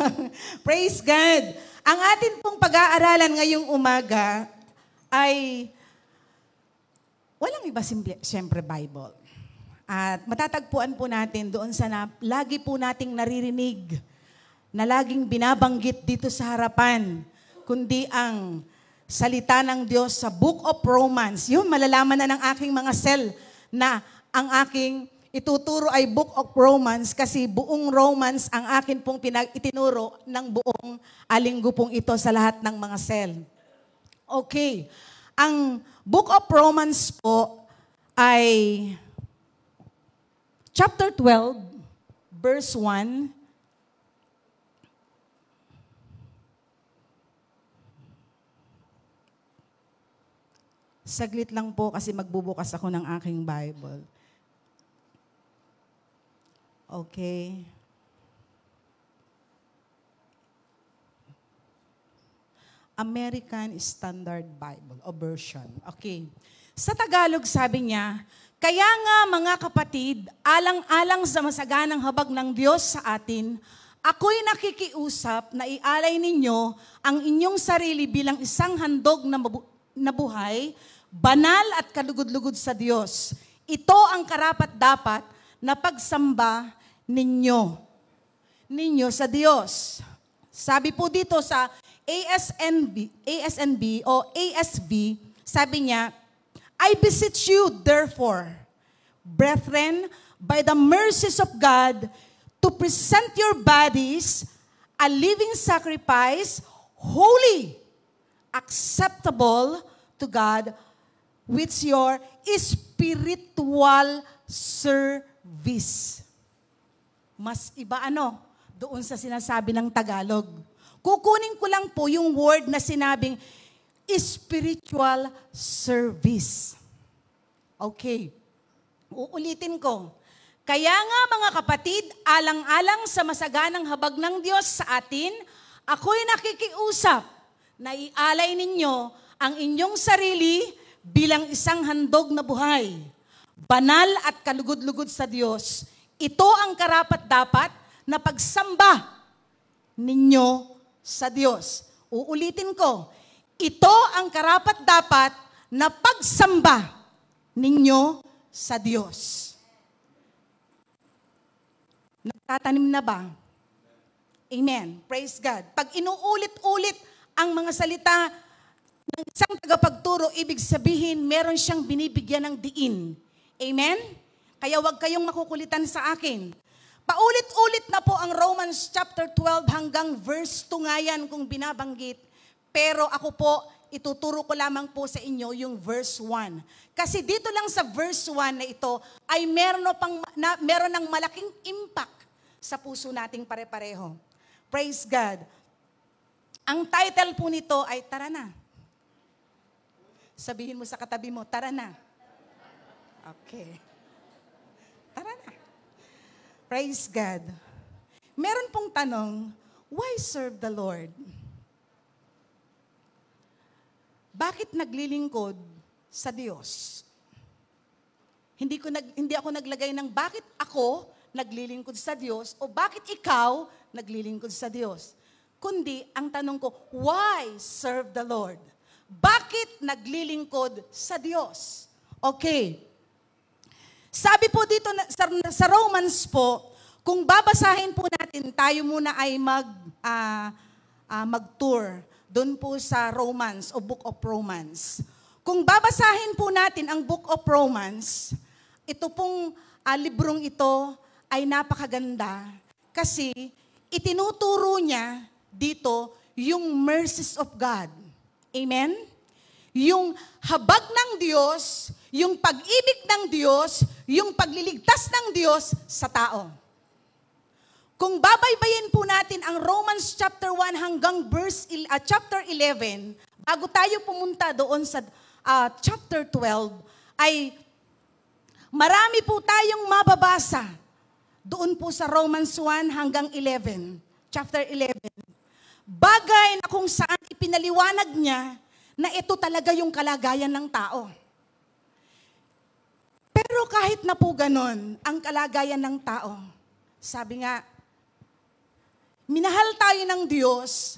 Praise God. Ang atin pong pag-aaralan ngayong umaga ay walang iba simple, siyempre Bible. At matatagpuan po natin doon sa na, lagi po nating naririnig na laging binabanggit dito sa harapan, kundi ang salita ng Diyos sa Book of Romans. Yun, malalaman na ng aking mga cell na ang aking ituturo ay Book of Romans kasi buong Romans ang akin pong pinag itinuro ng buong alinggo pong ito sa lahat ng mga cell. Okay. Ang Book of Romans po ay chapter 12, verse 1 Saglit lang po kasi magbubukas ako ng aking Bible. Okay. American Standard Bible o version. Okay. Sa Tagalog sabi niya, kaya nga mga kapatid, alang-alang sa masaganang habag ng Diyos sa atin, ako'y nakikiusap na ialay ninyo ang inyong sarili bilang isang handog na, mabu- na buhay, banal at kalugod-lugod sa Diyos. Ito ang karapat dapat na pagsamba ninyo. Ninyo sa Diyos. Sabi po dito sa ASNB, ASNB o ASV, sabi niya, I beseech you, therefore, brethren, by the mercies of God, to present your bodies a living sacrifice, holy, acceptable to God, which your spiritual service. Mas iba ano, doon sa sinasabi ng Tagalog. Kukunin ko lang po yung word na sinabing spiritual service. Okay. Uulitin ko. Kaya nga mga kapatid, alang-alang sa masaganang habag ng Diyos sa atin, ako'y nakikiusap na ialay ninyo ang inyong sarili bilang isang handog na buhay. Banal at kalugod-lugod sa Diyos. Ito ang karapat-dapat na pagsamba ninyo sa Diyos. Uulitin ko, ito ang karapat-dapat na pagsamba ninyo sa Diyos. Nagtatanim na ba? Amen. Praise God. Pag inuulit-ulit ang mga salita ng isang tagapagturo, ibig sabihin, meron siyang binibigyan ng diin. Amen? Kaya wag kayong makukulitan sa akin. Paulit-ulit na po ang Romans chapter 12 hanggang verse 2 nga yan kung binabanggit. Pero ako po, ituturo ko lamang po sa inyo yung verse 1. Kasi dito lang sa verse 1 na ito ay meron, pang, na, meron ng malaking impact sa puso nating pare-pareho. Praise God. Ang title po nito ay Tara na. Sabihin mo sa katabi mo, Tara na. Okay. Praise God. Meron pong tanong, why serve the Lord? Bakit naglilingkod sa Diyos? Hindi ko nag, hindi ako naglagay ng bakit ako naglilingkod sa Diyos o bakit ikaw naglilingkod sa Diyos. Kundi ang tanong ko, why serve the Lord? Bakit naglilingkod sa Diyos? Okay. Sabi po dito sa, sa Romans po, kung babasahin po natin, tayo muna ay mag, uh, uh, mag-tour doon po sa Romans o Book of Romans. Kung babasahin po natin ang Book of Romans, ito pong uh, librong ito ay napakaganda kasi itinuturo niya dito yung mercies of God. Amen? Yung habag ng Diyos, yung pag-ibig ng Diyos, yung pagliligtas ng Diyos sa tao. Kung babaybayin po natin ang Romans chapter 1 hanggang verse uh, chapter 11, bago tayo pumunta doon sa uh, chapter 12, ay marami po tayong mababasa doon po sa Romans 1 hanggang 11, chapter 11. Bagay na kung saan ipinaliwanag niya na ito talaga yung kalagayan ng tao. Pero kahit na po ganon, ang kalagayan ng tao, sabi nga, minahal tayo ng Diyos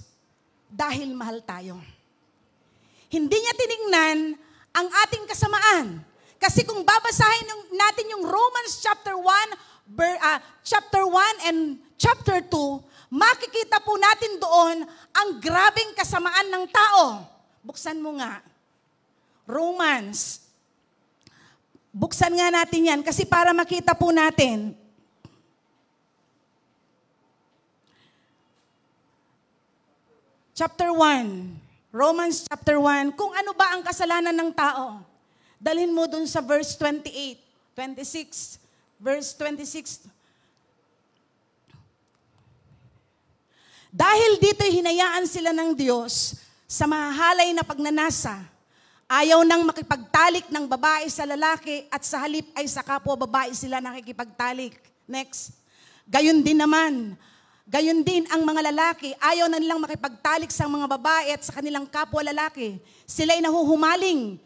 dahil mahal tayo. Hindi niya tiningnan ang ating kasamaan. Kasi kung babasahin natin yung Romans chapter 1, ver- ah, chapter 1 and chapter 2, makikita po natin doon ang grabing kasamaan ng tao. Buksan mo nga. Romans. Buksan nga natin yan kasi para makita po natin. Chapter 1. Romans chapter 1. Kung ano ba ang kasalanan ng tao? Dalhin mo dun sa verse 28, 26, verse 26. Dahil dito'y hinayaan sila ng Diyos sa mahahalay na pagnanasa, ayaw nang makipagtalik ng babae sa lalaki at sa halip ay sa kapwa babae sila nakikipagtalik. Next. Gayon din naman, gayon din ang mga lalaki, ayaw na nilang makipagtalik sa mga babae at sa kanilang kapwa lalaki. Sila'y nahuhumaling,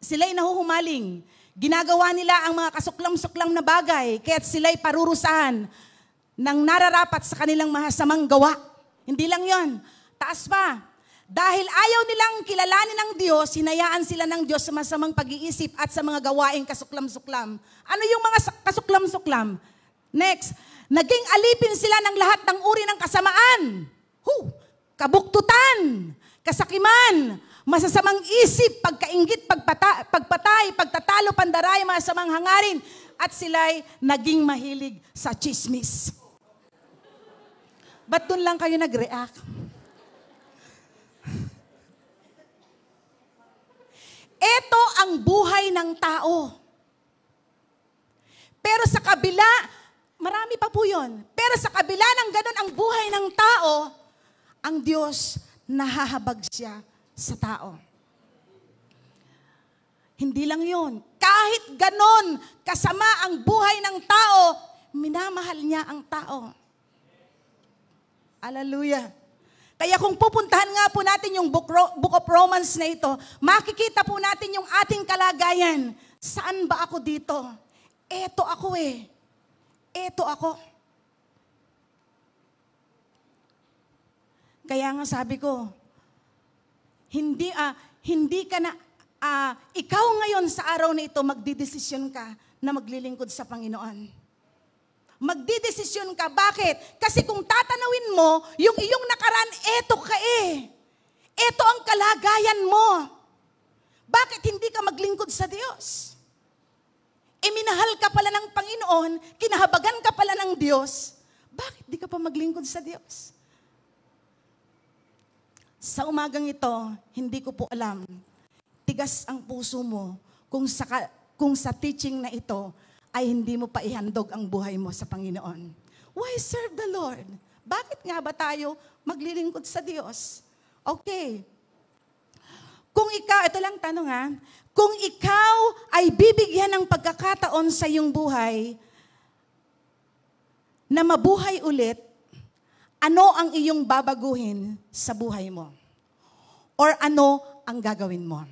sila'y nahuhumaling. Ginagawa nila ang mga kasuklam-suklam na bagay, kaya't sila'y parurusahan ng nararapat sa kanilang mahasamang gawa. Hindi lang yon. Taas pa. Dahil ayaw nilang kilalanin ng Diyos, hinayaan sila ng Diyos sa masamang pag-iisip at sa mga gawaing kasuklam-suklam. Ano yung mga kasuklam-suklam? Next, naging alipin sila ng lahat ng uri ng kasamaan. Hu! Kabuktutan, kasakiman, masasamang isip, pagkaingit, pagpata, pagpatay, pagtatalo, pandaray, masamang hangarin, at sila'y naging mahilig sa chismis. Ba't doon lang kayo nag-react? Ito ang buhay ng tao. Pero sa kabila, marami pa po yun. Pero sa kabila ng ganun ang buhay ng tao, ang Diyos nahahabag siya sa tao. Hindi lang yun. Kahit ganon, kasama ang buhay ng tao, minamahal niya ang tao. Hallelujah. Kaya kung pupuntahan nga po natin yung book, book of Romans na ito, makikita po natin yung ating kalagayan. Saan ba ako dito? Eto ako eh. Eto ako. Kaya nga sabi ko, hindi ah hindi ka na ah, ikaw ngayon sa araw na ito magdidesisyon ka na maglilingkod sa Panginoon. Magdidesisyon ka. Bakit? Kasi kung tatanawin mo, yung iyong nakaraan, eto ka eh. Eto ang kalagayan mo. Bakit hindi ka maglingkod sa Diyos? E minahal ka pala ng Panginoon, kinahabagan ka pala ng Diyos, bakit di ka pa maglingkod sa Diyos? Sa umagang ito, hindi ko po alam. Tigas ang puso mo kung sa, kung sa teaching na ito ay hindi mo pa ihandog ang buhay mo sa Panginoon. Why serve the Lord? Bakit nga ba tayo maglilingkod sa Diyos? Okay. Kung ikaw, ito lang tanong ha, kung ikaw ay bibigyan ng pagkakataon sa iyong buhay na mabuhay ulit, ano ang iyong babaguhin sa buhay mo? Or ano ang gagawin mo?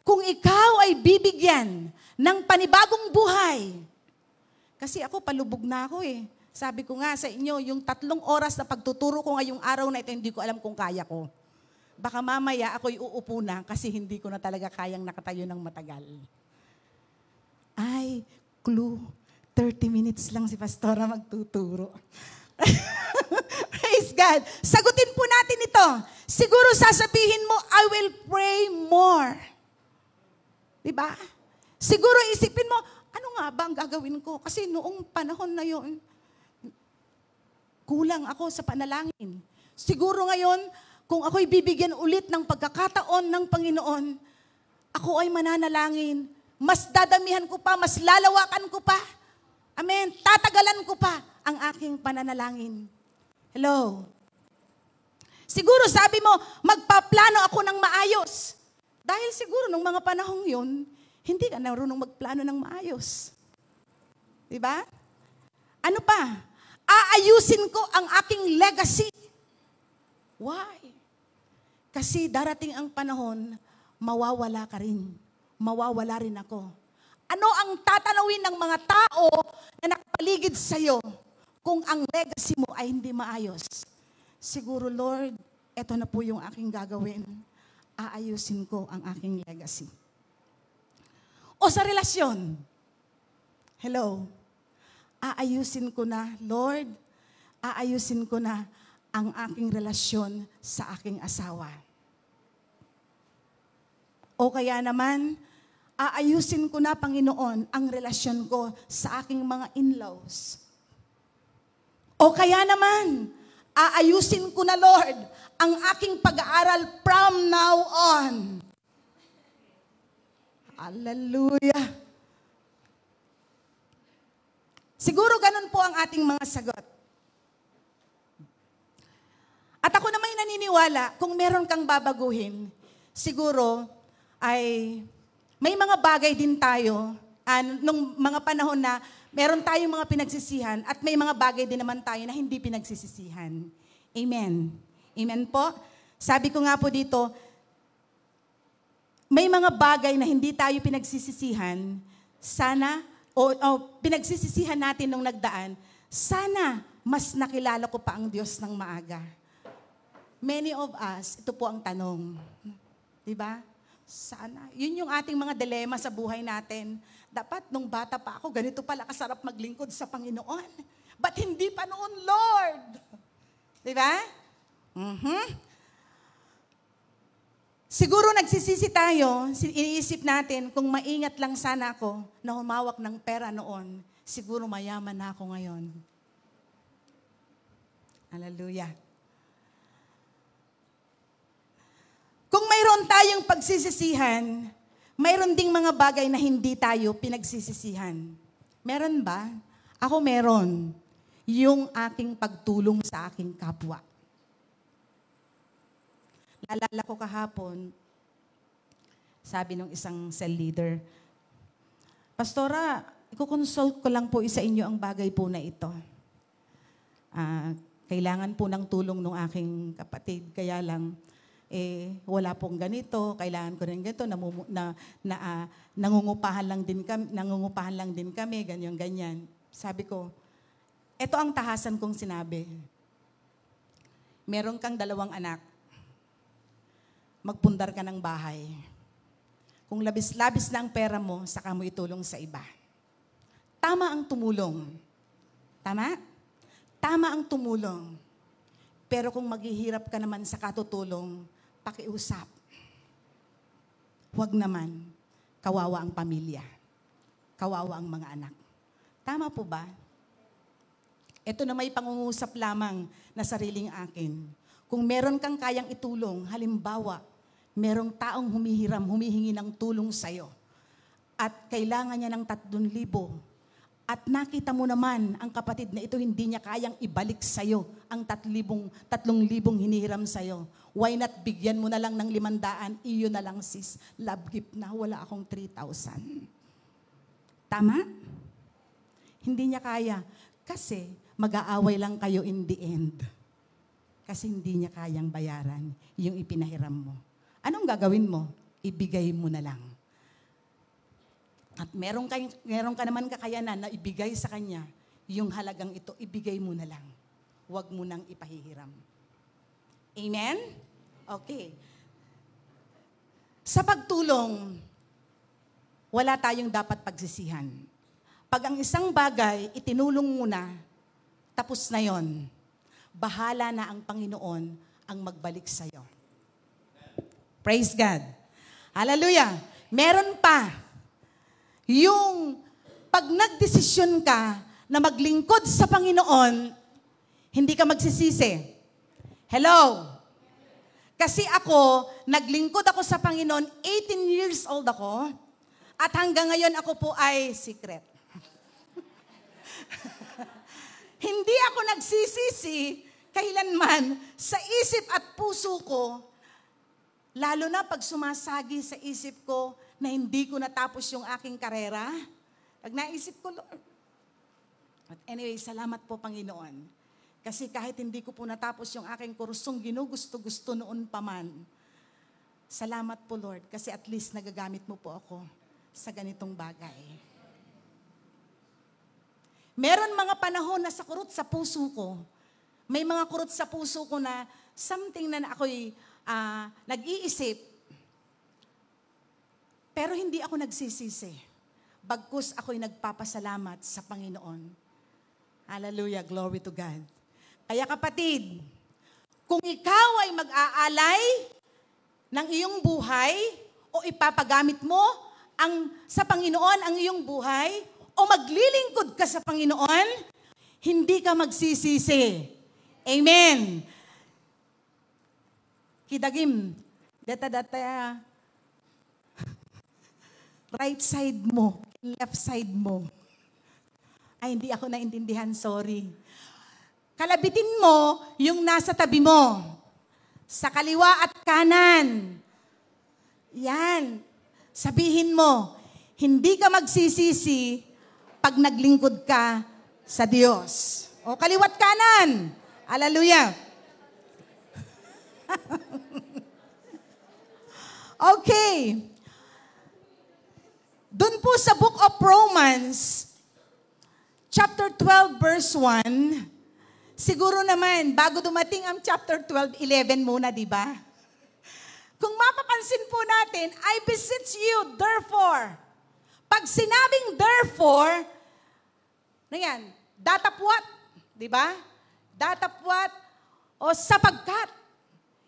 Kung ikaw ay bibigyan ng panibagong buhay, kasi ako palubog na ako eh. Sabi ko nga sa inyo, yung tatlong oras na pagtuturo ko ngayong araw na ito, hindi ko alam kung kaya ko. Baka mamaya ako'y uupo na kasi hindi ko na talaga kayang nakatayo ng matagal. Ay, clue. 30 minutes lang si Pastora magtuturo. Praise God. Sagutin po natin ito. Siguro sasabihin mo, I will pray more. Diba? Siguro isipin mo, ano nga ba ang gagawin ko? Kasi noong panahon na yon, kulang ako sa panalangin. Siguro ngayon, kung ako'y bibigyan ulit ng pagkakataon ng Panginoon, ako ay mananalangin. Mas dadamihan ko pa, mas lalawakan ko pa. Amen. Tatagalan ko pa ang aking pananalangin. Hello. Siguro sabi mo, magpaplano ako ng maayos. Dahil siguro nung mga panahong yun, hindi ka narunong magplano ng maayos. Di ba? Ano pa? Aayusin ko ang aking legacy. Why? Kasi darating ang panahon, mawawala ka rin. Mawawala rin ako. Ano ang tatanawin ng mga tao na nakapaligid sa iyo? kung ang legacy mo ay hindi maayos, siguro, Lord, eto na po yung aking gagawin. Aayusin ko ang aking legacy. O sa relasyon, hello, aayusin ko na, Lord, aayusin ko na ang aking relasyon sa aking asawa. O kaya naman, aayusin ko na, Panginoon, ang relasyon ko sa aking mga in-laws. O kaya naman, aayusin ko na, Lord, ang aking pag-aaral from now on. Hallelujah. Siguro ganun po ang ating mga sagot. At ako naman naniniwala, kung meron kang babaguhin, siguro ay may mga bagay din tayo uh, nung mga panahon na meron tayong mga pinagsisihan at may mga bagay din naman tayo na hindi pinagsisisihan. Amen. Amen po. Sabi ko nga po dito, may mga bagay na hindi tayo pinagsisisihan, sana, o, o pinagsisisihan natin nung nagdaan, sana mas nakilala ko pa ang Diyos ng maaga. Many of us, ito po ang tanong. Di ba? Sana. Yun yung ating mga dilema sa buhay natin. Dapat nung bata pa ako, ganito pala kasarap maglingkod sa Panginoon. But hindi pa noon, Lord. Di ba? Mm-hmm. Siguro nagsisisi tayo, iniisip natin, kung maingat lang sana ako na humawak ng pera noon, siguro mayaman na ako ngayon. Hallelujah. Kung mayroon tayong pagsisisihan, mayroon ding mga bagay na hindi tayo pinagsisisihan. Meron ba? Ako meron. Yung aking pagtulong sa aking kapwa. Naalala ko kahapon, sabi ng isang cell leader, Pastora, i-consult ko lang po isa inyo ang bagay po na ito. Uh, kailangan po ng tulong ng aking kapatid, kaya lang, eh, wala pong ganito, kailangan ko rin ganito, namumu, na, na, uh, nangungupahan lang din kami, nangungupahan lang din kami, ganyan, ganyan. Sabi ko, ito ang tahasan kong sinabi. Meron kang dalawang anak. Magpundar ka ng bahay. Kung labis-labis na ang pera mo, saka mo itulong sa iba. Tama ang tumulong. Tama? Tama ang tumulong. Pero kung maghihirap ka naman sa katutulong, pakiusap. Huwag naman, kawawa ang pamilya. Kawawa ang mga anak. Tama po ba? Ito na may pangungusap lamang na sariling akin. Kung meron kang kayang itulong, halimbawa, merong taong humihiram, humihingi ng tulong sa'yo, at kailangan niya ng 3,000, at nakita mo naman ang kapatid na ito hindi niya kayang ibalik sa'yo ang tatlibong, tatlong libong hinihiram sa'yo. Why not bigyan mo na lang ng limandaan, iyo na lang sis, love gift na, wala akong 3,000. Tama? Hindi niya kaya. Kasi mag-aaway lang kayo in the end. Kasi hindi niya kayang bayaran yung ipinahiram mo. Anong gagawin mo? Ibigay mo na lang. At meron ka, meron ka naman kakayanan na ibigay sa kanya yung halagang ito, ibigay mo na lang. Huwag mo nang ipahihiram. Amen? Okay. Sa pagtulong, wala tayong dapat pagsisihan. Pag ang isang bagay itinulong mo na, tapos na yon. Bahala na ang Panginoon ang magbalik sa iyo. Praise God. Hallelujah. Meron pa yung pag nagdesisyon ka na maglingkod sa Panginoon, hindi ka magsisisi. Hello? Kasi ako, naglingkod ako sa Panginoon, 18 years old ako, at hanggang ngayon ako po ay secret. hindi ako nagsisisi kailanman sa isip at puso ko, lalo na pag sumasagi sa isip ko na hindi ko natapos yung aking karera, pag naisip ko, Lord. But anyway, salamat po Panginoon. Kasi kahit hindi ko po natapos yung aking kursong ginugusto-gusto noon pa man, salamat po Lord, kasi at least nagagamit mo po ako sa ganitong bagay. Meron mga panahon na sa kurot sa puso ko, may mga kurot sa puso ko na something na ako'y ah, nag-iisip, pero hindi ako nagsisisi. Bagkus ako'y nagpapasalamat sa Panginoon. Hallelujah, glory to God. Kaya kapatid, kung ikaw ay mag-aalay ng iyong buhay o ipapagamit mo ang sa Panginoon ang iyong buhay o maglilingkod ka sa Panginoon, hindi ka magsisisi. Amen. Kidagim, data data right side mo, left side mo. Ay, hindi ako naintindihan, sorry. Kalabitin mo yung nasa tabi mo. Sa kaliwa at kanan. Yan. Sabihin mo, hindi ka magsisisi pag naglingkod ka sa Diyos. O kaliwat kanan. Hallelujah. okay. Doon po sa Book of Romans, chapter 12, verse 1, siguro naman, bago dumating ang chapter 12, 11 muna, di ba? Kung mapapansin po natin, I beseech you, therefore. Pag sinabing therefore, na yan, datapwat, di ba? Datapwat o sapagkat.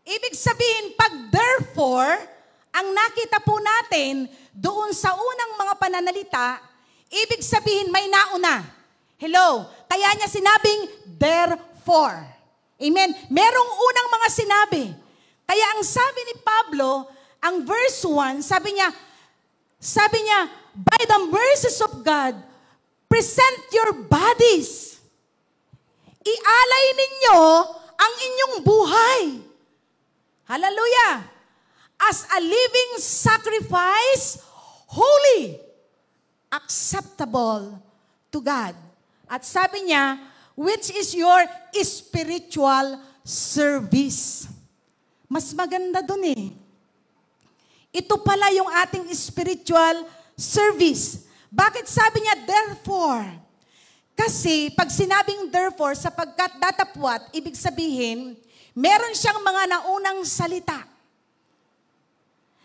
Ibig sabihin, pag therefore, ang nakita po natin doon sa unang mga pananalita, ibig sabihin may nauna. Hello? Kaya niya sinabing, therefore. Amen? Merong unang mga sinabi. Kaya ang sabi ni Pablo, ang verse 1, sabi niya, sabi niya, by the mercies of God, present your bodies. Ialay ninyo ang inyong buhay. Hallelujah as a living sacrifice, holy, acceptable to God. At sabi niya, which is your spiritual service. Mas maganda dun eh. Ito pala yung ating spiritual service. Bakit sabi niya, therefore? Kasi pag sinabing therefore, sapagkat datapwat, ibig sabihin, meron siyang mga naunang salita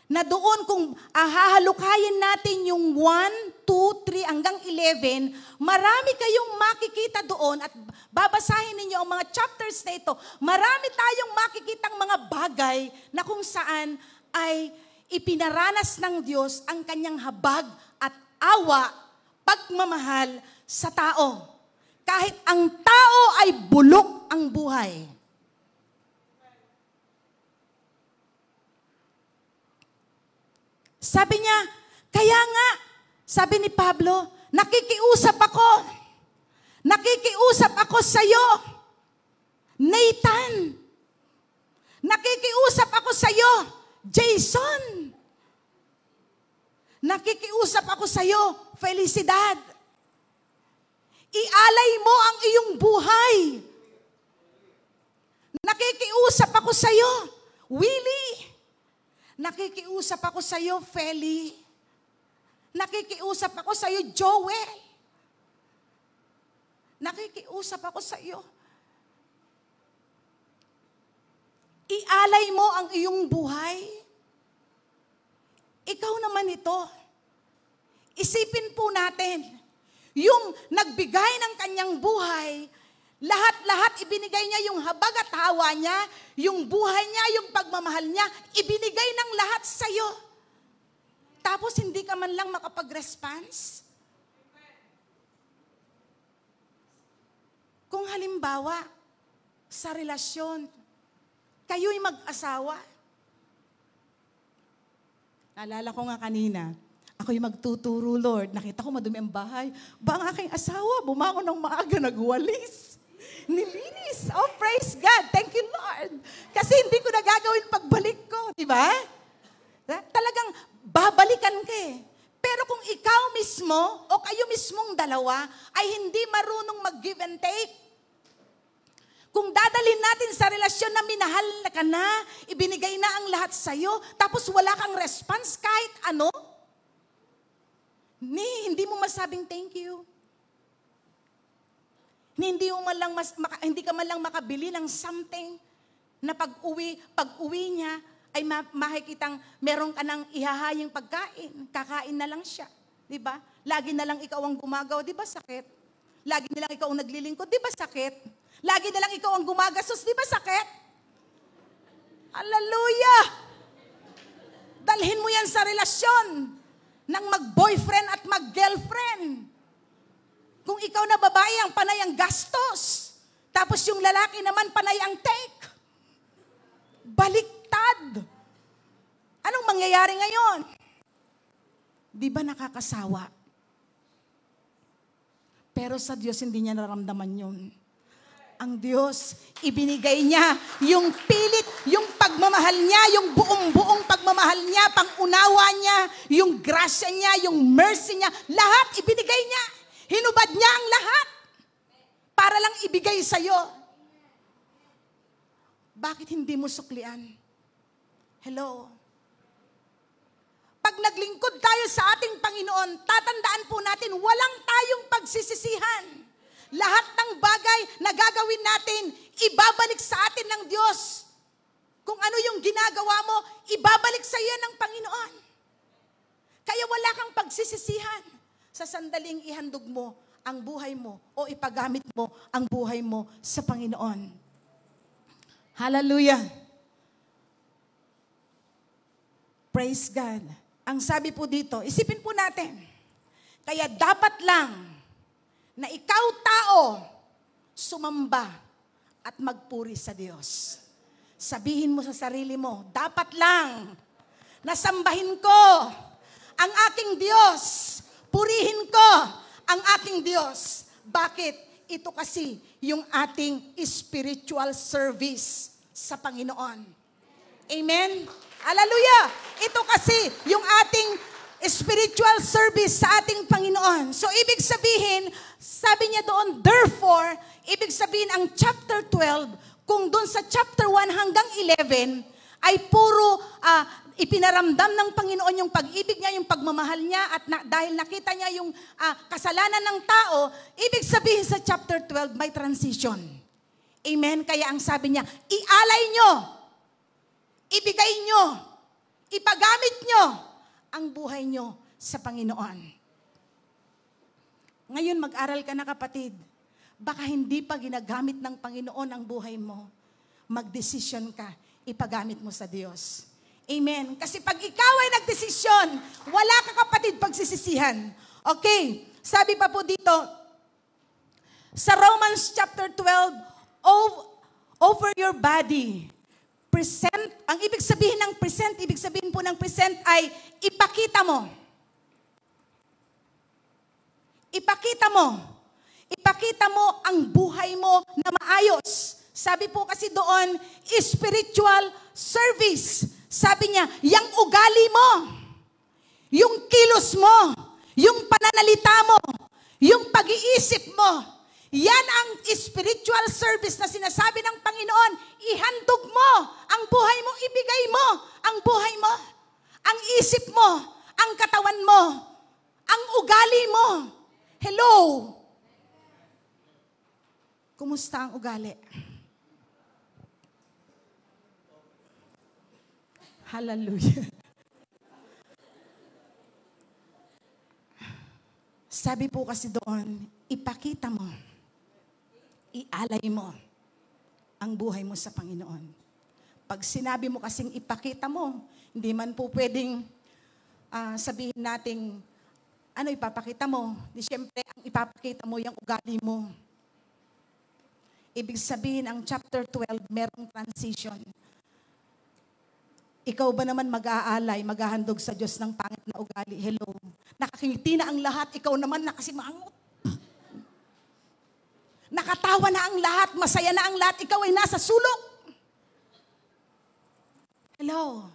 na doon kung ahahalukayin natin yung 1, 2, 3 hanggang 11, marami kayong makikita doon at babasahin ninyo ang mga chapters na ito. Marami tayong makikitang mga bagay na kung saan ay ipinaranas ng Diyos ang kanyang habag at awa, pagmamahal sa tao. Kahit ang tao ay bulok ang buhay. Sabi niya, kaya nga, sabi ni Pablo, nakikiusap ako. Nakikiusap ako sa iyo. Nathan. Nakikiusap ako sa iyo. Jason. Nakikiusap ako sa iyo. Felicidad. Ialay mo ang iyong buhay. Nakikiusap ako sa iyo. Willie. Nakikiusap ako sa iyo, Feli. Nakikiusap ako sa iyo, Joel. Nakikiusap ako sa iyo. Ialay mo ang iyong buhay. Ikaw naman ito. Isipin po natin, yung nagbigay ng kanyang buhay lahat-lahat ibinigay niya yung habag at hawa niya, yung buhay niya, yung pagmamahal niya, ibinigay ng lahat sa iyo. Tapos hindi ka man lang makapag-response? Kung halimbawa, sa relasyon, kayo'y mag-asawa. Naalala ko nga kanina, ako'y magtuturo, Lord. Nakita ko madumi ang bahay. Ba ang aking asawa, bumangon ng maaga, nagwalis nilinis. Oh, praise God. Thank you, Lord. Kasi hindi ko nagagawin pagbalik ko. Di ba? Talagang babalikan ka eh. Pero kung ikaw mismo o kayo mismong dalawa ay hindi marunong mag-give and take, kung dadalhin natin sa relasyon na minahal na ka na, ibinigay na ang lahat sa'yo, tapos wala kang response kahit ano, ni, hindi mo masabing thank you. Hindi, man lang mas, maka- hindi ka man lang makabili ng something na pag-uwi, pag-uwi niya, ay ma- makikitang meron ka ng ihahayang pagkain. Kakain na lang siya. Di ba? Lagi na lang ikaw ang gumagawa. Di ba sakit? Lagi na lang ikaw ang naglilingkod. Di ba sakit? Lagi na lang ikaw ang gumagastos. Di ba sakit? Hallelujah! Dalhin mo yan sa relasyon ng mag-boyfriend at mag-girlfriend. Kung ikaw na babae ang panay ang gastos, tapos yung lalaki naman panay ang take. Baliktad. Anong mangyayari ngayon? Di ba nakakasawa? Pero sa Diyos hindi niya naramdaman yun. Ang Diyos, ibinigay niya yung pilit, yung pagmamahal niya, yung buong-buong pagmamahal niya, pangunawa niya, yung grasya niya, yung mercy niya, lahat ibinigay niya. Hinubad niya ang lahat para lang ibigay sa'yo. Bakit hindi mo suklian? Hello? Pag naglingkod tayo sa ating Panginoon, tatandaan po natin, walang tayong pagsisisihan. Lahat ng bagay na gagawin natin, ibabalik sa atin ng Diyos. Kung ano yung ginagawa mo, ibabalik sa iyo ng Panginoon. Kaya wala kang pagsisisihan sa sandaling ihandog mo ang buhay mo o ipagamit mo ang buhay mo sa Panginoon. Hallelujah. Praise God. Ang sabi po dito, isipin po natin, kaya dapat lang na ikaw tao, sumamba at magpuri sa Diyos. Sabihin mo sa sarili mo, dapat lang nasambahin ko ang aking Diyos. Purihin ko ang aking Diyos. Bakit? Ito kasi yung ating spiritual service sa Panginoon. Amen? Hallelujah! Ito kasi yung ating spiritual service sa ating Panginoon. So, ibig sabihin, sabi niya doon, therefore, ibig sabihin ang chapter 12, kung doon sa chapter 1 hanggang 11, ay puro ah, ipinaramdam ng Panginoon yung pag-ibig niya, yung pagmamahal niya, at na, dahil nakita niya yung ah, kasalanan ng tao, ibig sabihin sa chapter 12, may transition. Amen? Kaya ang sabi niya, ialay nyo, ibigay nyo, ipagamit nyo ang buhay nyo sa Panginoon. Ngayon, mag-aral ka na kapatid. Baka hindi pa ginagamit ng Panginoon ang buhay mo. Magdesisyon ka, ipagamit mo sa Diyos. Amen. Kasi pag ikaw ay nagdesisyon, wala ka kapatid pagsisisihan. Okay, sabi pa po dito, sa Romans chapter 12, "Ov- over your body, present, ang ibig sabihin ng present, ibig sabihin po ng present ay ipakita mo. Ipakita mo. Ipakita mo ang buhay mo na maayos. Sabi po kasi doon, spiritual service. Sabi niya, yung ugali mo, yung kilos mo, yung pananalita mo, yung pag-iisip mo, yan ang spiritual service na sinasabi ng Panginoon. Ihandog mo ang buhay mo, ibigay mo ang buhay mo, ang isip mo, ang katawan mo, ang ugali mo. Hello? Kumusta ang ugali? Hallelujah. Sabi po kasi doon, ipakita mo, ialay mo ang buhay mo sa Panginoon. Pag sinabi mo kasing ipakita mo, hindi man po pwedeng ah, sabihin nating, ano ipapakita mo? Di syempre, ang ipapakita mo yung ugali mo. Ibig sabihin, ang chapter 12, merong transition. Ikaw ba naman mag-aalay, maghahandog sa Diyos ng pangit na ugali? Hello. Nakakingiti na ang lahat, ikaw naman nakasimangot. Nakatawa na ang lahat, masaya na ang lahat, ikaw ay nasa sulok. Hello.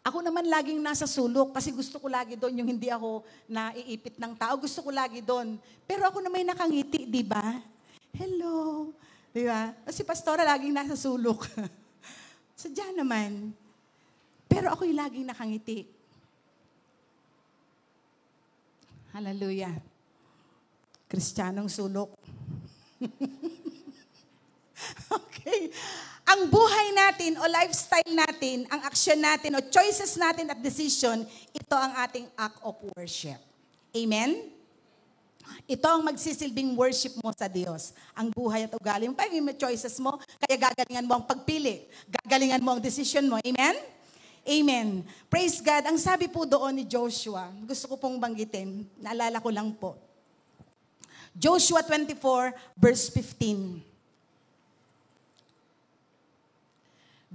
Ako naman laging nasa sulok kasi gusto ko lagi doon yung hindi ako naiipit ng tao. Gusto ko lagi doon. Pero ako na may nakangiti, di ba? Hello. Di ba? Si Pastora laging nasa sulok. Sadya naman. Pero ako'y laging nakangiti. Hallelujah. Kristiyanong sulok. okay. Ang buhay natin o lifestyle natin, ang action natin o choices natin at decision, ito ang ating act of worship. Amen? Ito ang magsisilbing worship mo sa Diyos. Ang buhay at ugali mo. Pag may choices mo, kaya gagalingan mo ang pagpili. Gagalingan mo ang decision mo. Amen? Amen. Praise God. Ang sabi po doon ni Joshua, gusto ko pong banggitin, naalala ko lang po. Joshua 24, verse 15.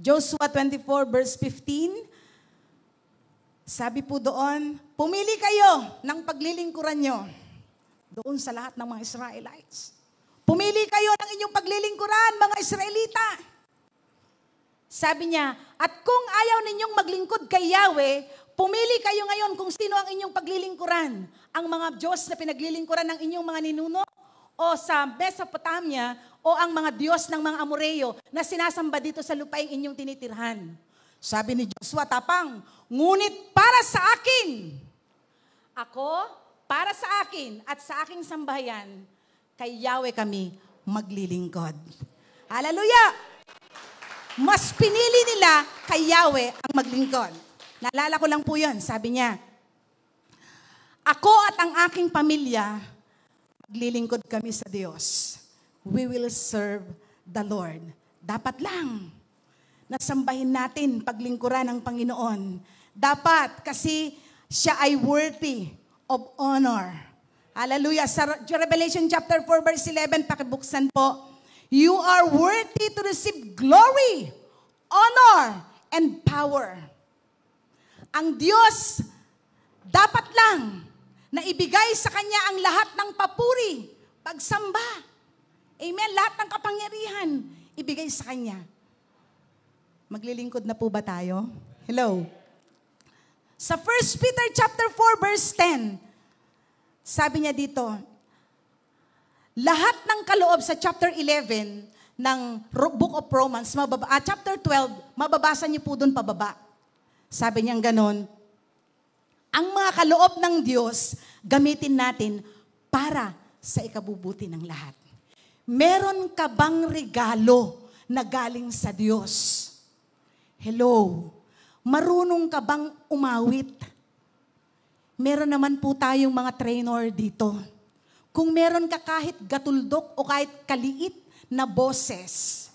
Joshua 24, verse 15. Sabi po doon, pumili kayo ng paglilingkuran nyo doon sa lahat ng mga Israelites. Pumili kayo ng inyong paglilingkuran, mga Israelita. Sabi niya, at kung ayaw ninyong maglingkod kay Yahweh, pumili kayo ngayon kung sino ang inyong paglilingkuran. Ang mga Diyos na pinaglilingkuran ng inyong mga ninuno o sa Mesopotamia o ang mga Diyos ng mga Amoreo na sinasamba dito sa lupaing inyong tinitirhan. Sabi ni Joshua, tapang, ngunit para sa akin, ako, para sa akin at sa aking sambahayan, kay Yahweh kami maglilingkod. Hallelujah! Mas pinili nila kay Yahweh ang maglingkod. Naalala ko lang po yun. Sabi niya, Ako at ang aking pamilya, maglilingkod kami sa Diyos. We will serve the Lord. Dapat lang nasambahin natin paglingkuran ng Panginoon. Dapat kasi siya ay worthy of honor. Hallelujah. Sa Revelation chapter 4 verse 11, pakibuksan po. You are worthy to receive glory, honor, and power. Ang Diyos, dapat lang na ibigay sa Kanya ang lahat ng papuri, pagsamba. Amen? Lahat ng kapangyarihan, ibigay sa Kanya. Maglilingkod na po ba tayo? Hello? Sa 1 Peter chapter 4 verse 10, sabi niya dito, lahat ng kaloob sa chapter 11 ng Book of Romans, mababa, ah, chapter 12, mababasa niyo po doon pababa. Sabi niyang ganon, ang mga kaloob ng Diyos, gamitin natin para sa ikabubuti ng lahat. Meron ka bang regalo na galing sa Diyos? Hello? Marunong ka bang umawit? Meron naman po tayong mga trainer dito kung meron ka kahit gatuldok o kahit kaliit na boses,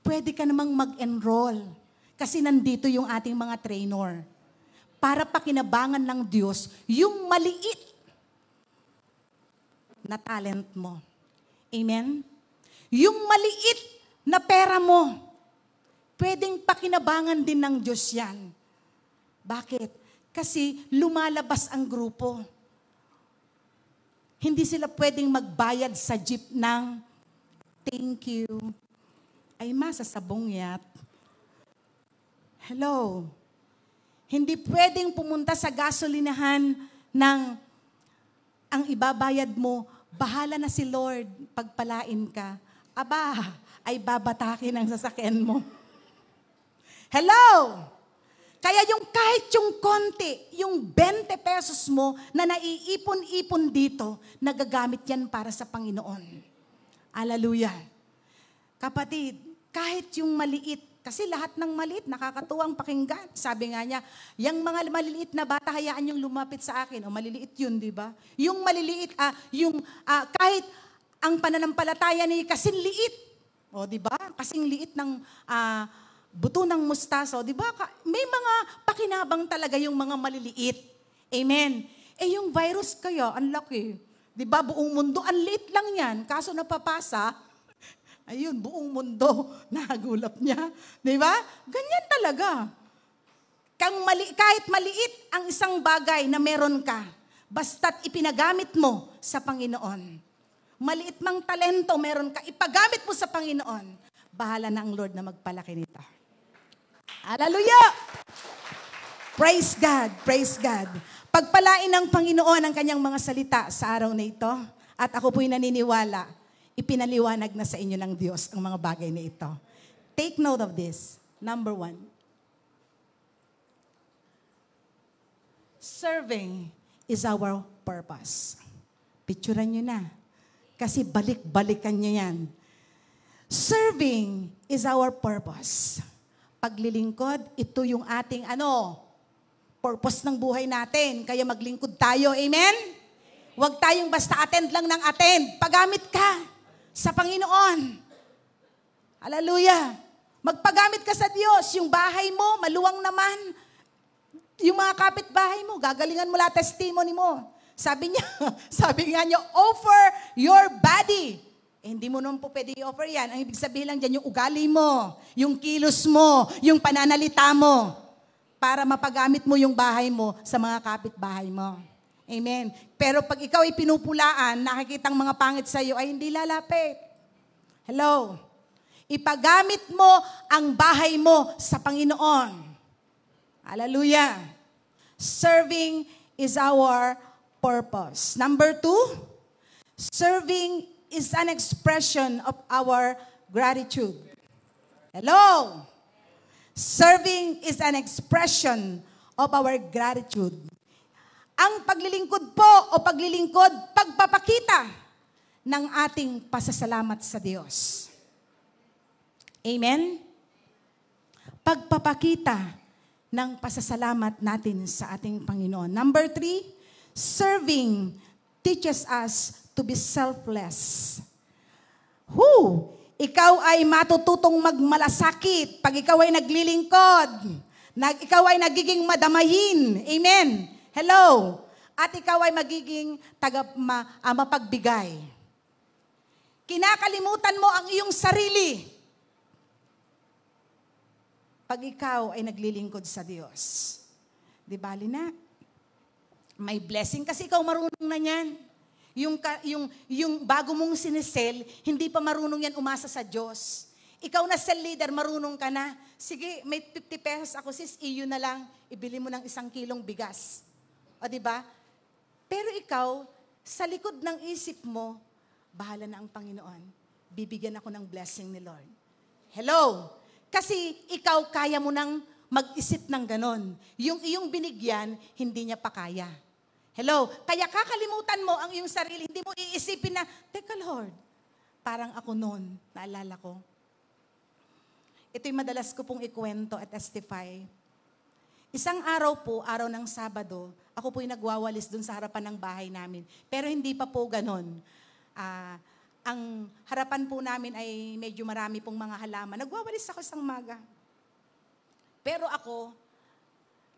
pwede ka namang mag-enroll. Kasi nandito yung ating mga trainer. Para pakinabangan ng Diyos yung maliit na talent mo. Amen? Yung maliit na pera mo, pwedeng pakinabangan din ng Diyos yan. Bakit? Kasi lumalabas ang grupo hindi sila pwedeng magbayad sa jeep ng thank you. Ay, masasabong yat. Hello. Hindi pwedeng pumunta sa gasolinahan ng ang ibabayad mo, bahala na si Lord, pagpalain ka. Aba, ay babatakin ang sasakyan mo. Hello! Kaya yung kahit yung konti, yung 20 pesos mo na naiipon-ipon dito, nagagamit yan para sa Panginoon. Hallelujah. Kapatid, kahit yung maliit, kasi lahat ng maliit, nakakatuwang pakinggan. Sabi nga niya, yung mga maliliit na bata, hayaan yung lumapit sa akin. O maliliit yun, di ba? Yung maliliit, ah, yung ah, kahit ang pananampalataya ni kasing liit. O, di ba? Kasing liit ng ah, buto ng mustaso, di ba? May mga pakinabang talaga yung mga maliliit. Amen. Eh yung virus kaya, ang laki. Di ba? Buong mundo, ang liit lang yan. Kaso napapasa, ayun, buong mundo, nagulap niya. Di ba? Ganyan talaga. Kang mali, kahit maliit ang isang bagay na meron ka, basta't ipinagamit mo sa Panginoon. Maliit mang talento meron ka, ipagamit mo sa Panginoon. Bahala na ang Lord na magpalaki nito. Hallelujah! Praise God, praise God. Pagpalain ng Panginoon ang kanyang mga salita sa araw na ito. At ako po'y naniniwala, ipinaliwanag na sa inyo ng Diyos ang mga bagay na ito. Take note of this. Number one. Serving is our purpose. Picturean nyo na. Kasi balik-balikan niya yan. Serving is our purpose. Paglilingkod, ito yung ating ano, purpose ng buhay natin. Kaya maglingkod tayo. Amen? Huwag tayong basta attend lang ng attend. Pagamit ka sa Panginoon. Hallelujah. Magpagamit ka sa Diyos. Yung bahay mo, maluwang naman. Yung mga kapitbahay mo, gagalingan mo lahat testimony mo. Sabi niya, sabi nga niya, offer your body. Eh, hindi mo naman po pwede i-offer yan. Ang ibig sabihin lang dyan, yung ugali mo, yung kilos mo, yung pananalita mo, para mapagamit mo yung bahay mo sa mga kapitbahay mo. Amen. Pero pag ikaw ay pinupulaan, nakikitang mga pangit sa iyo, ay hindi lalapit. Hello? Ipagamit mo ang bahay mo sa Panginoon. Hallelujah. Serving is our purpose. Number two, serving is an expression of our gratitude. Hello? Serving is an expression of our gratitude. Ang paglilingkod po o paglilingkod, pagpapakita ng ating pasasalamat sa Diyos. Amen? Pagpapakita ng pasasalamat natin sa ating Panginoon. Number three, serving teaches us to be selfless. Who? Ikaw ay matututong magmalasakit pag ikaw ay naglilingkod. Nag, ikaw ay nagiging madamayin. Amen. Hello. At ikaw ay magiging taga, ma, ah, mapagbigay. Kinakalimutan mo ang iyong sarili. Pag ikaw ay naglilingkod sa Diyos. Di bali na? May blessing kasi ikaw marunong na niyan. Yung, yung, yung bago mong sinisel, hindi pa marunong yan umasa sa Diyos. Ikaw na cell leader, marunong ka na. Sige, may 50 pesos ako, sis, iyo na lang, ibili mo ng isang kilong bigas. O, ba? Pero ikaw, sa likod ng isip mo, bahala na ang Panginoon. Bibigyan ako ng blessing ni Lord. Hello? Kasi ikaw kaya mo nang mag-isip ng ganon. Yung iyong binigyan, hindi niya pa kaya. Hello? Kaya kakalimutan mo ang iyong sarili. Hindi mo iisipin na, Teka Lord, parang ako noon, naalala ko. Ito'y madalas ko pong ikwento at testify. Isang araw po, araw ng Sabado, ako po'y nagwawalis dun sa harapan ng bahay namin. Pero hindi pa po ganon. Ah, ang harapan po namin ay medyo marami pong mga halaman. Nagwawalis ako sa maga. Pero ako,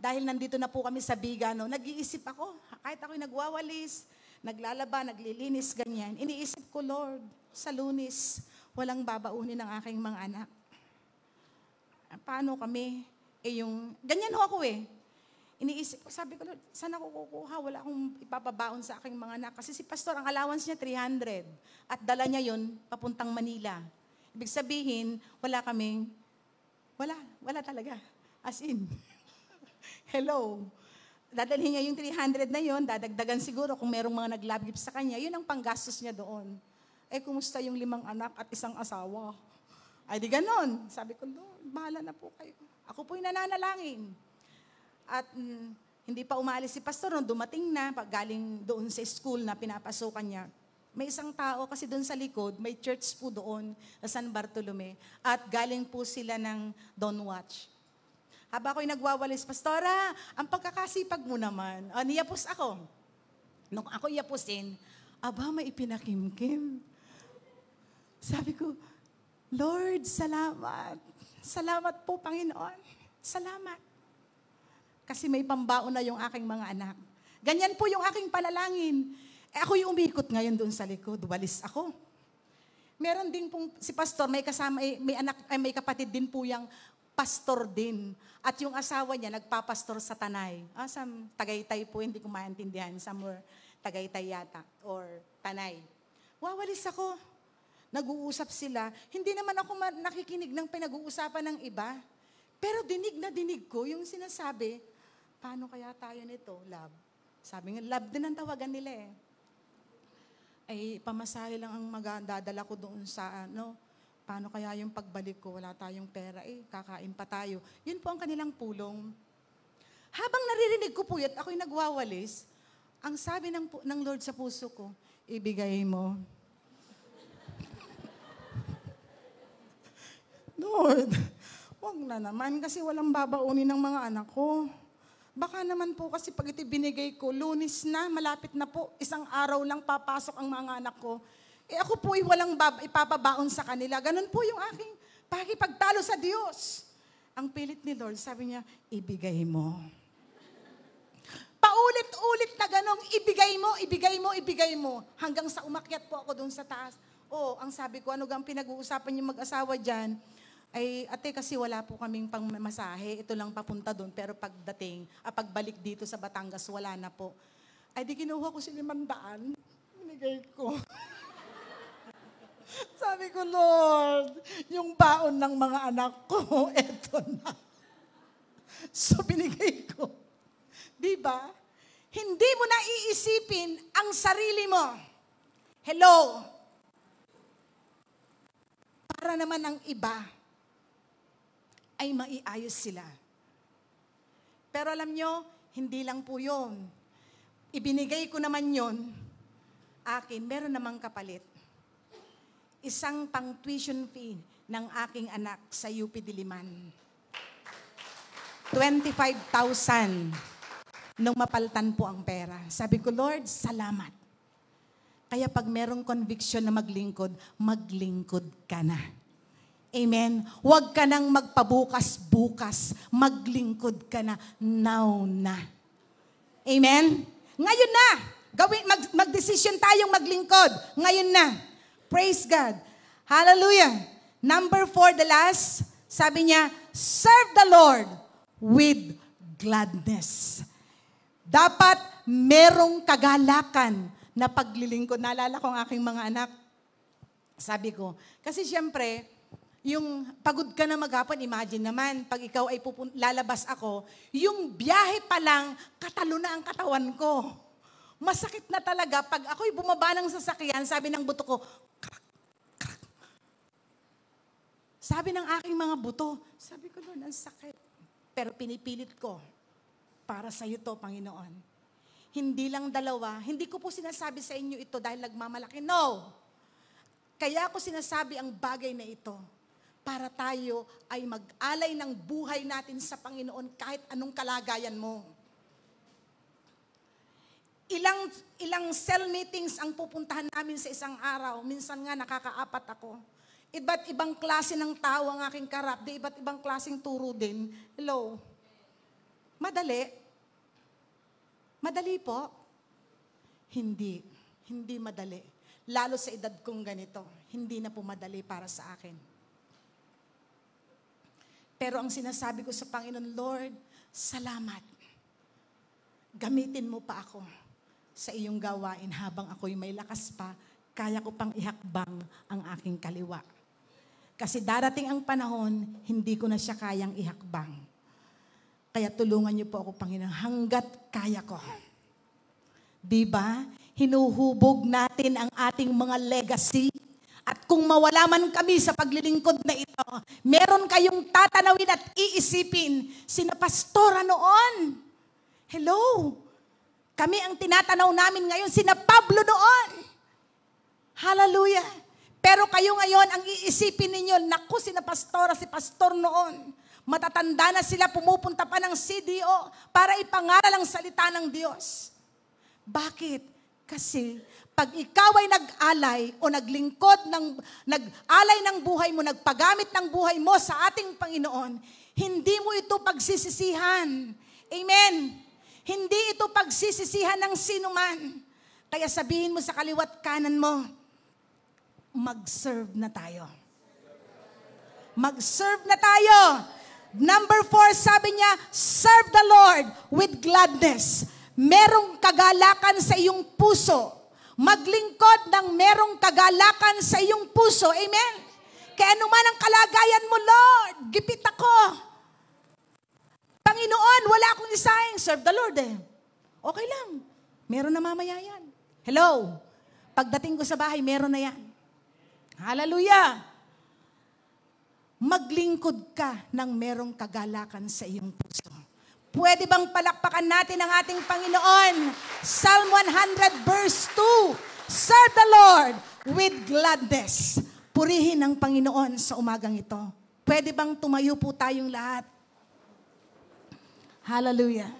dahil nandito na po kami sa Bigano, nag-iisip ako, kahit ako'y nagwawalis, naglalaba, naglilinis, ganyan. Iniisip ko, Lord, sa lunis, walang babaunin ng aking mga anak. Paano kami? Eh yung, ganyan ho ako eh. Iniisip ko, sabi ko, Lord, saan ako kukuha? Wala akong ipapabaon sa aking mga anak. Kasi si pastor, ang allowance niya 300. At dala niya yon papuntang Manila. Ibig sabihin, wala kaming, wala, wala talaga. As in. Hello. Dadalhin niya yung 300 na yon, dadagdagan siguro kung merong mga nag-love gift sa kanya, yun ang panggastos niya doon. Eh, kumusta yung limang anak at isang asawa? Ay, di ganon. Sabi ko, Lord, bahala na po kayo. Ako po'y nananalangin. At mm, hindi pa umalis si pastor nung dumating na, pag galing doon sa school na pinapasukan niya. May isang tao kasi doon sa likod, may church po doon sa San Bartolome. At galing po sila ng Don Watch. Haba ako'y nagwawalis, Pastora, ang pagkakasipag mo naman. O, niyapos ako. Nung ako yapusin, aba, may ipinakimkim. Sabi ko, Lord, salamat. Salamat po, Panginoon. Salamat kasi may pambaon na yung aking mga anak. Ganyan po yung aking panalangin. Eh ako yung umikot ngayon doon sa likod, walis ako. Meron din pong si pastor, may kasama, eh, may anak, ay may kapatid din po yung pastor din. At yung asawa niya, nagpapastor sa Tanay. Ah, sa Tagaytay po, hindi ko maintindihan. Somewhere, Tagaytay yata, or Tanay. Wawalis ako. Nag-uusap sila. Hindi naman ako nakikinig ng pinag-uusapan ng iba. Pero dinig na dinig ko yung sinasabi, paano kaya tayo nito, love? Sabi nga, love din ang tawagan nila eh. Ay, pamasahe lang ang magdadala ko doon sa ano, paano kaya yung pagbalik ko? Wala tayong pera eh, kakain pa tayo. Yun po ang kanilang pulong. Habang naririnig ko po yun, ako'y nagwawalis, ang sabi ng, ng Lord sa puso ko, ibigay mo. Lord, wag na naman kasi walang babaunin ng mga anak ko. Baka naman po kasi pag ito binigay ko, lunis na, malapit na po, isang araw lang papasok ang mga anak ko eh ako po ay walang ipapabaon sa kanila. Ganun po yung aking pakipagtalo sa Diyos. Ang pilit ni Lord, sabi niya, ibigay mo. Paulit-ulit na ganong, ibigay mo, ibigay mo, ibigay mo. Hanggang sa umakyat po ako doon sa taas. Oh, ang sabi ko, ano gang pinag-uusapan yung mag-asawa dyan? Ay, ate, kasi wala po kaming pangmasahe. Ito lang papunta doon. Pero pagdating, ah, pagbalik dito sa Batangas, wala na po. Ay, di kinuha ko si limandaan. Binigay ko. Sabi ko, Lord, yung baon ng mga anak ko, eto na. So, binigay ko. Di ba? Hindi mo na iisipin ang sarili mo. Hello? Para naman ang iba ay maiayos sila. Pero alam nyo, hindi lang po yun. Ibinigay ko naman yon akin, meron namang kapalit. Isang pang tuition fee ng aking anak sa UP Diliman. 25,000 nung mapaltan po ang pera. Sabi ko, Lord, salamat. Kaya pag merong conviction na maglingkod, maglingkod ka na. Amen. Huwag ka nang magpabukas-bukas. Maglingkod ka na. Now na. Amen? Ngayon na. Gawin, mag, mag-decision tayong maglingkod. Ngayon na. Praise God. Hallelujah. Number four, the last, sabi niya, serve the Lord with gladness. Dapat merong kagalakan na paglilingkod. Naalala ko ang aking mga anak. Sabi ko, kasi siyempre, yung pagod ka na maghapon, imagine naman, pag ikaw ay pupun- lalabas ako, yung biyahe pa lang, katalo na ang katawan ko. Masakit na talaga. Pag ako'y bumaba ng sasakyan, sabi ng buto ko, "Krak, krak." Sabi ng aking mga buto, sabi ko doon, ang sakit. Pero pinipilit ko, para sa iyo to, Panginoon. Hindi lang dalawa, hindi ko po sinasabi sa inyo ito dahil nagmamalaki. No! Kaya ako sinasabi ang bagay na ito para tayo ay mag-alay ng buhay natin sa Panginoon kahit anong kalagayan mo. Ilang ilang cell meetings ang pupuntahan namin sa isang araw. Minsan nga nakakaapat ako. Iba't ibang klase ng tao ang aking karap. Di iba't ibang klaseng turo din. Hello? Madali. Madali po. Hindi. Hindi madali. Lalo sa edad kong ganito. Hindi na po madali para sa akin. Pero ang sinasabi ko sa Panginoon, Lord, salamat. Gamitin mo pa ako sa iyong gawain habang ako'y may lakas pa, kaya ko pang ihakbang ang aking kaliwa. Kasi darating ang panahon, hindi ko na siya kayang ihakbang. Kaya tulungan niyo po ako, Panginoon, hanggat kaya ko. Di ba? Hinuhubog natin ang ating mga legacy. At kung mawala man kami sa paglilingkod na ito, meron kayong tatanawin at iisipin, sina pastora noon. Hello? Kami ang tinatanaw namin ngayon, sina Pablo noon. Hallelujah. Pero kayo ngayon, ang iisipin ninyo, naku, sina pastora, si pastor noon. Matatanda na sila, pumupunta pa ng CDO para ipangaral ang salita ng Diyos. Bakit? Kasi pag ikaw ay nag-alay o naglingkod ng nag-alay ng buhay mo, nagpagamit ng buhay mo sa ating Panginoon, hindi mo ito pagsisisihan. Amen. Hindi ito pagsisisihan ng sinuman. Kaya sabihin mo sa kaliwat kanan mo, mag-serve na tayo. Mag-serve na tayo. Number four, sabi niya, serve the Lord with gladness. Merong kagalakan sa iyong puso. Maglingkod ng merong kagalakan sa iyong puso. Amen? Kaya anuman ang kalagayan mo, Lord, gipit ako. Panginoon, wala akong design. Serve the Lord eh. Okay lang. Meron na mamaya yan. Hello. Pagdating ko sa bahay, meron na yan. Hallelujah. Maglingkod ka ng merong kagalakan sa iyong puso. Pwede bang palakpakan natin ang ating Panginoon? Psalm 100 verse 2. Serve the Lord with gladness. Purihin ang Panginoon sa umagang ito. Pwede bang tumayo po tayong lahat Hallelujah.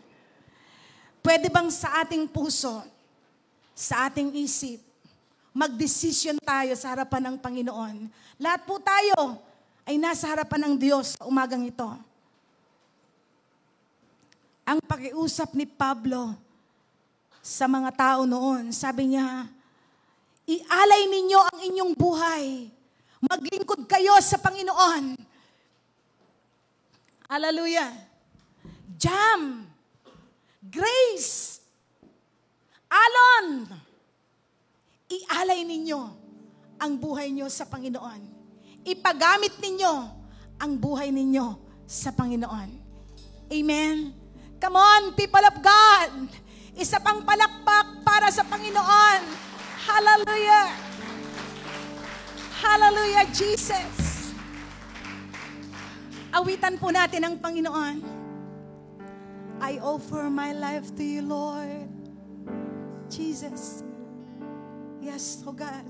Pwede bang sa ating puso, sa ating isip, magdesisyon tayo sa harapan ng Panginoon. Lahat po tayo ay nasa harapan ng Diyos sa umagang ito. Ang pakiusap ni Pablo sa mga tao noon, sabi niya, ialay ninyo ang inyong buhay. Maglingkod kayo sa Panginoon. Hallelujah. Jam, Grace, Alon, ialay ninyo ang buhay nyo sa Panginoon. Ipagamit ninyo ang buhay ninyo sa Panginoon. Amen? Come on, people of God! Isa pang palakpak para sa Panginoon. Hallelujah! Hallelujah, Jesus! Awitan po natin ang Panginoon. I offer my life to you, Lord. Jesus. Yes, oh God.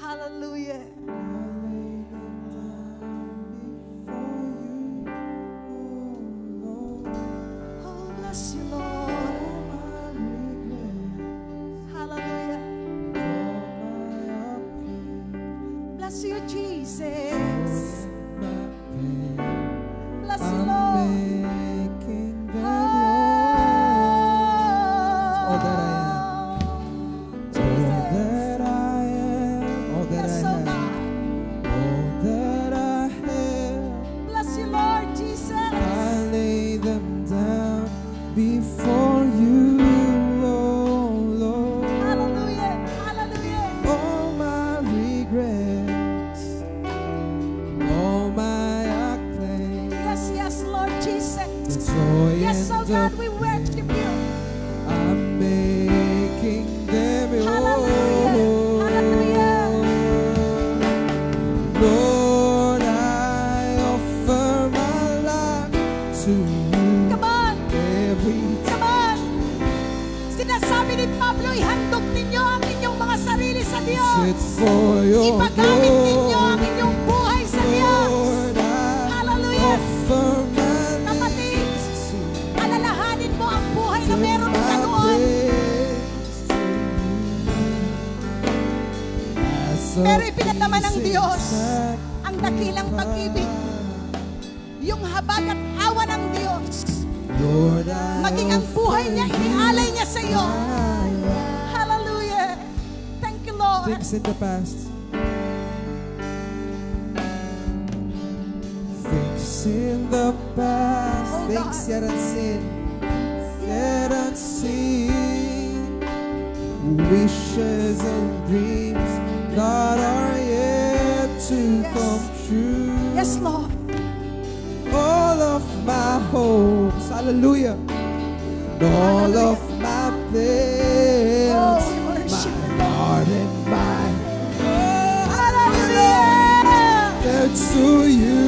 Hallelujah. Hallelujah. And all of my things, oh, my heart and mind, oh, Hallelujah. That's to you.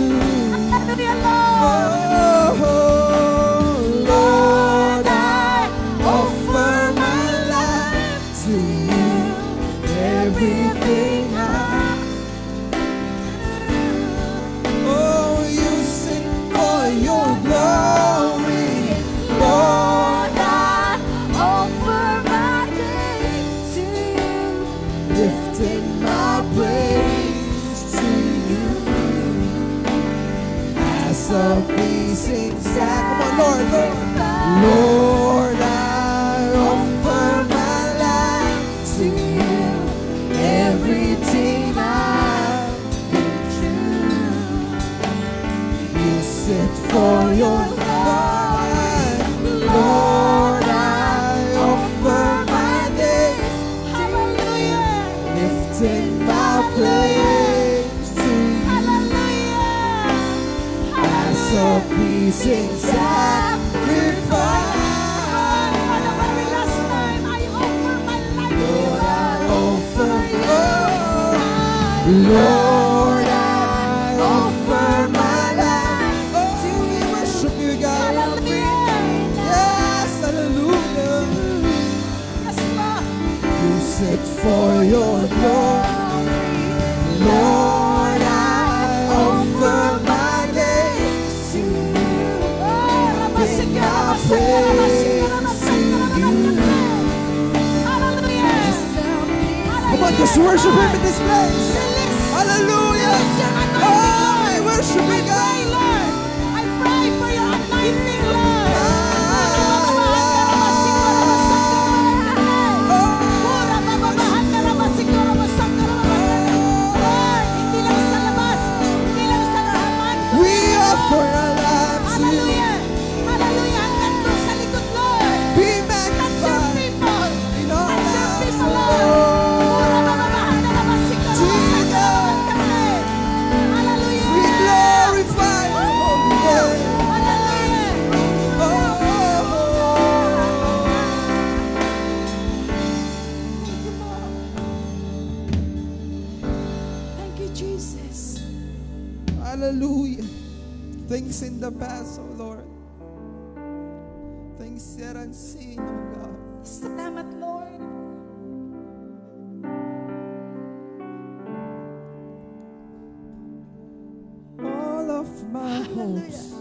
it for your glory. Lord, I my days to you. Come on, just worship Him in this place. Hallelujah. Things in the past, oh Lord. Things yet unseen, oh God. Salamat, Lord. All of my Hallelujah. hopes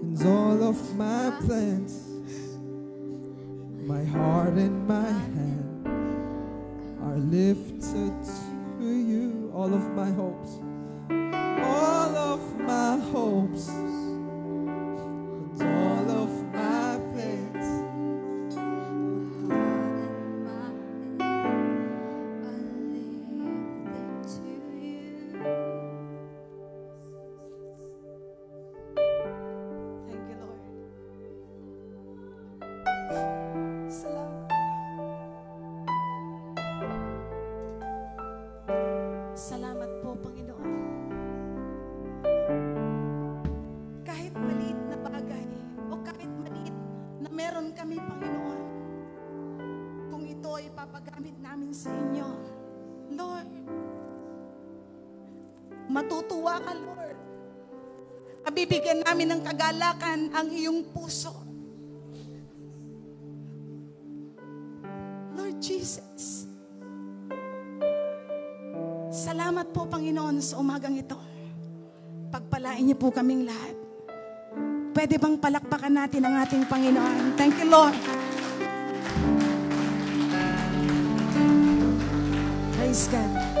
and all of my plans, my heart and my hand are lifted to you. All of my hopes, ang iyong puso. Lord Jesus, salamat po Panginoon sa umagang ito. Pagpalain niyo po kaming lahat. Pwede bang palakpakan natin ang ating Panginoon? Thank you, Lord. Praise God.